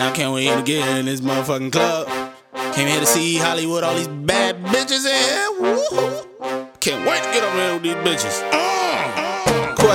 Man, I can't wait to get in this motherfucking club. Came here to see Hollywood, all these bad bitches in here. Woo-hoo. Can't wait to get up here with these bitches.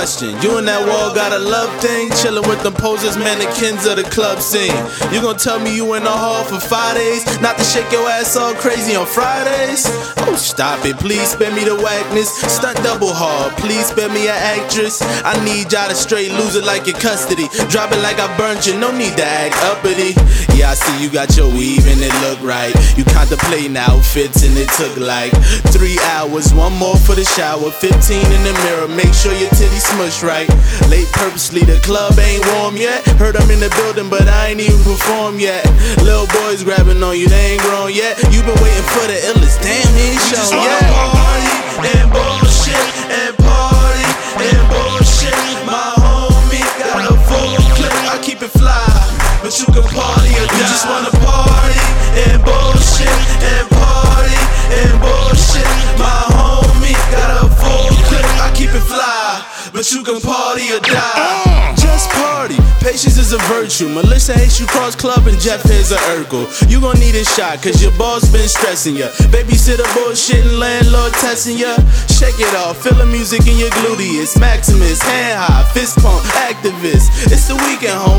Question, you and that wall got a love thing? Chillin' with them posers, mannequins of the club scene. You gon' tell me you in the hall for five days? Not to shake your ass all crazy on Fridays? Oh, stop it, please spare me the whackness. Stunt double hard, please spare me an actress. I need y'all to straight lose it like your custody. Drop it like I burnt you, no need to act uppity. Yeah, I see you got your weave and it look right. You contemplating outfits and it took like three hours. One more for the shower, 15 in the mirror. Make sure your titty smush right. Late purposely, the club ain't warm yet. Heard I'm in the building, but I ain't even performed yet. Little boys grabbing on you, they ain't grown yet. You been waiting for the illest, damn, he ain't shown yet. Party and bullshit and party and bullshit. My homie got a full clip, I keep it fly, but you can party or die. You just wanna party and bullshit and party and bullshit. My homie got a full clip, I keep it fly, but you can party or die. Uh. Just party. Patience is a virtue. Melissa hates you cross club and Jeff is a Urkel. You gon' need a shot, cause your boss been stressing ya. Babysitter bullshitting, landlord testing ya. Shake it off, feel the music in your gluteus. Maximus, hand high, fist pump, activist. It's the weekend, homeboy.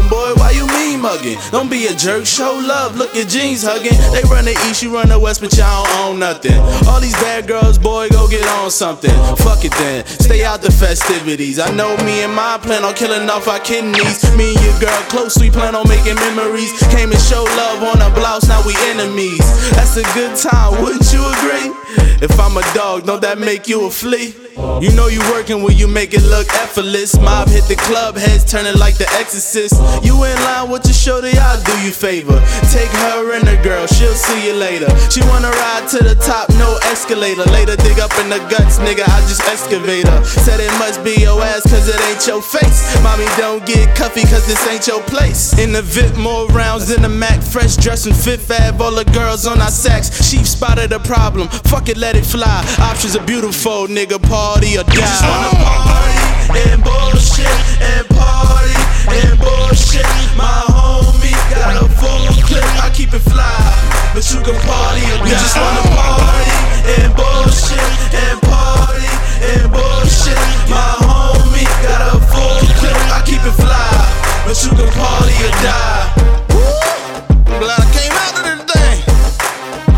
Mugging? Don't be a jerk, show love. Look at jeans hugging. They run the east, you run the west, but y'all don't own nothing. All these bad girls, boy, go get on something. Fuck it then, stay out the festivities. I know me and my plan on killing off our kidneys. Me and your girl close, we plan on making memories. Came and show love on a blouse, now we enemies. That's a good time, wouldn't you agree? If I'm a dog, don't that make you a flea? You know you working when you make it look effortless. Mob hit the club, heads turning like the exorcist. You in line with your shoulder, I'll do you favor. Take her and the girl, she'll see you later. She wanna ride to the top, no escalator. Later dig up in the guts, nigga, I just excavate her. Said it must be your ass, cause it ain't your face. Mommy, don't get cuffy, cause this ain't your place. In the VIP, more rounds than the Mac. Fresh dressing Fifth Ave, all the girls on our sacks. Sheep spotted a problem, fuck it, let it fly. Options are beautiful, nigga, party or die. Just wanna party and bullshit and the party or die. Woo! Glad I came out of this thing.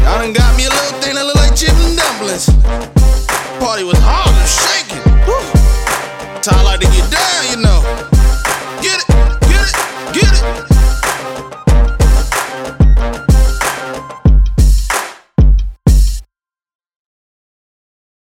Y'all done got me a little thing that look like chips and dumplings. Party was hard and shaking. Woo! Time like to get